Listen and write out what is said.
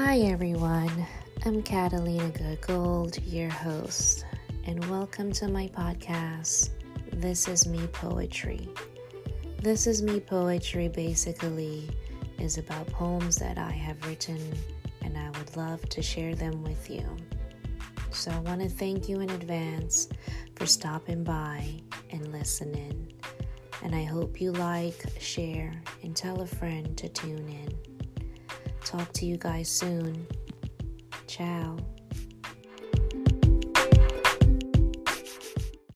Hi everyone, I'm Catalina Goodgold, your host, and welcome to my podcast. This is Me Poetry. This is Me Poetry basically is about poems that I have written, and I would love to share them with you. So I want to thank you in advance for stopping by and listening. And I hope you like, share, and tell a friend to tune in. Talk to you guys soon. Ciao.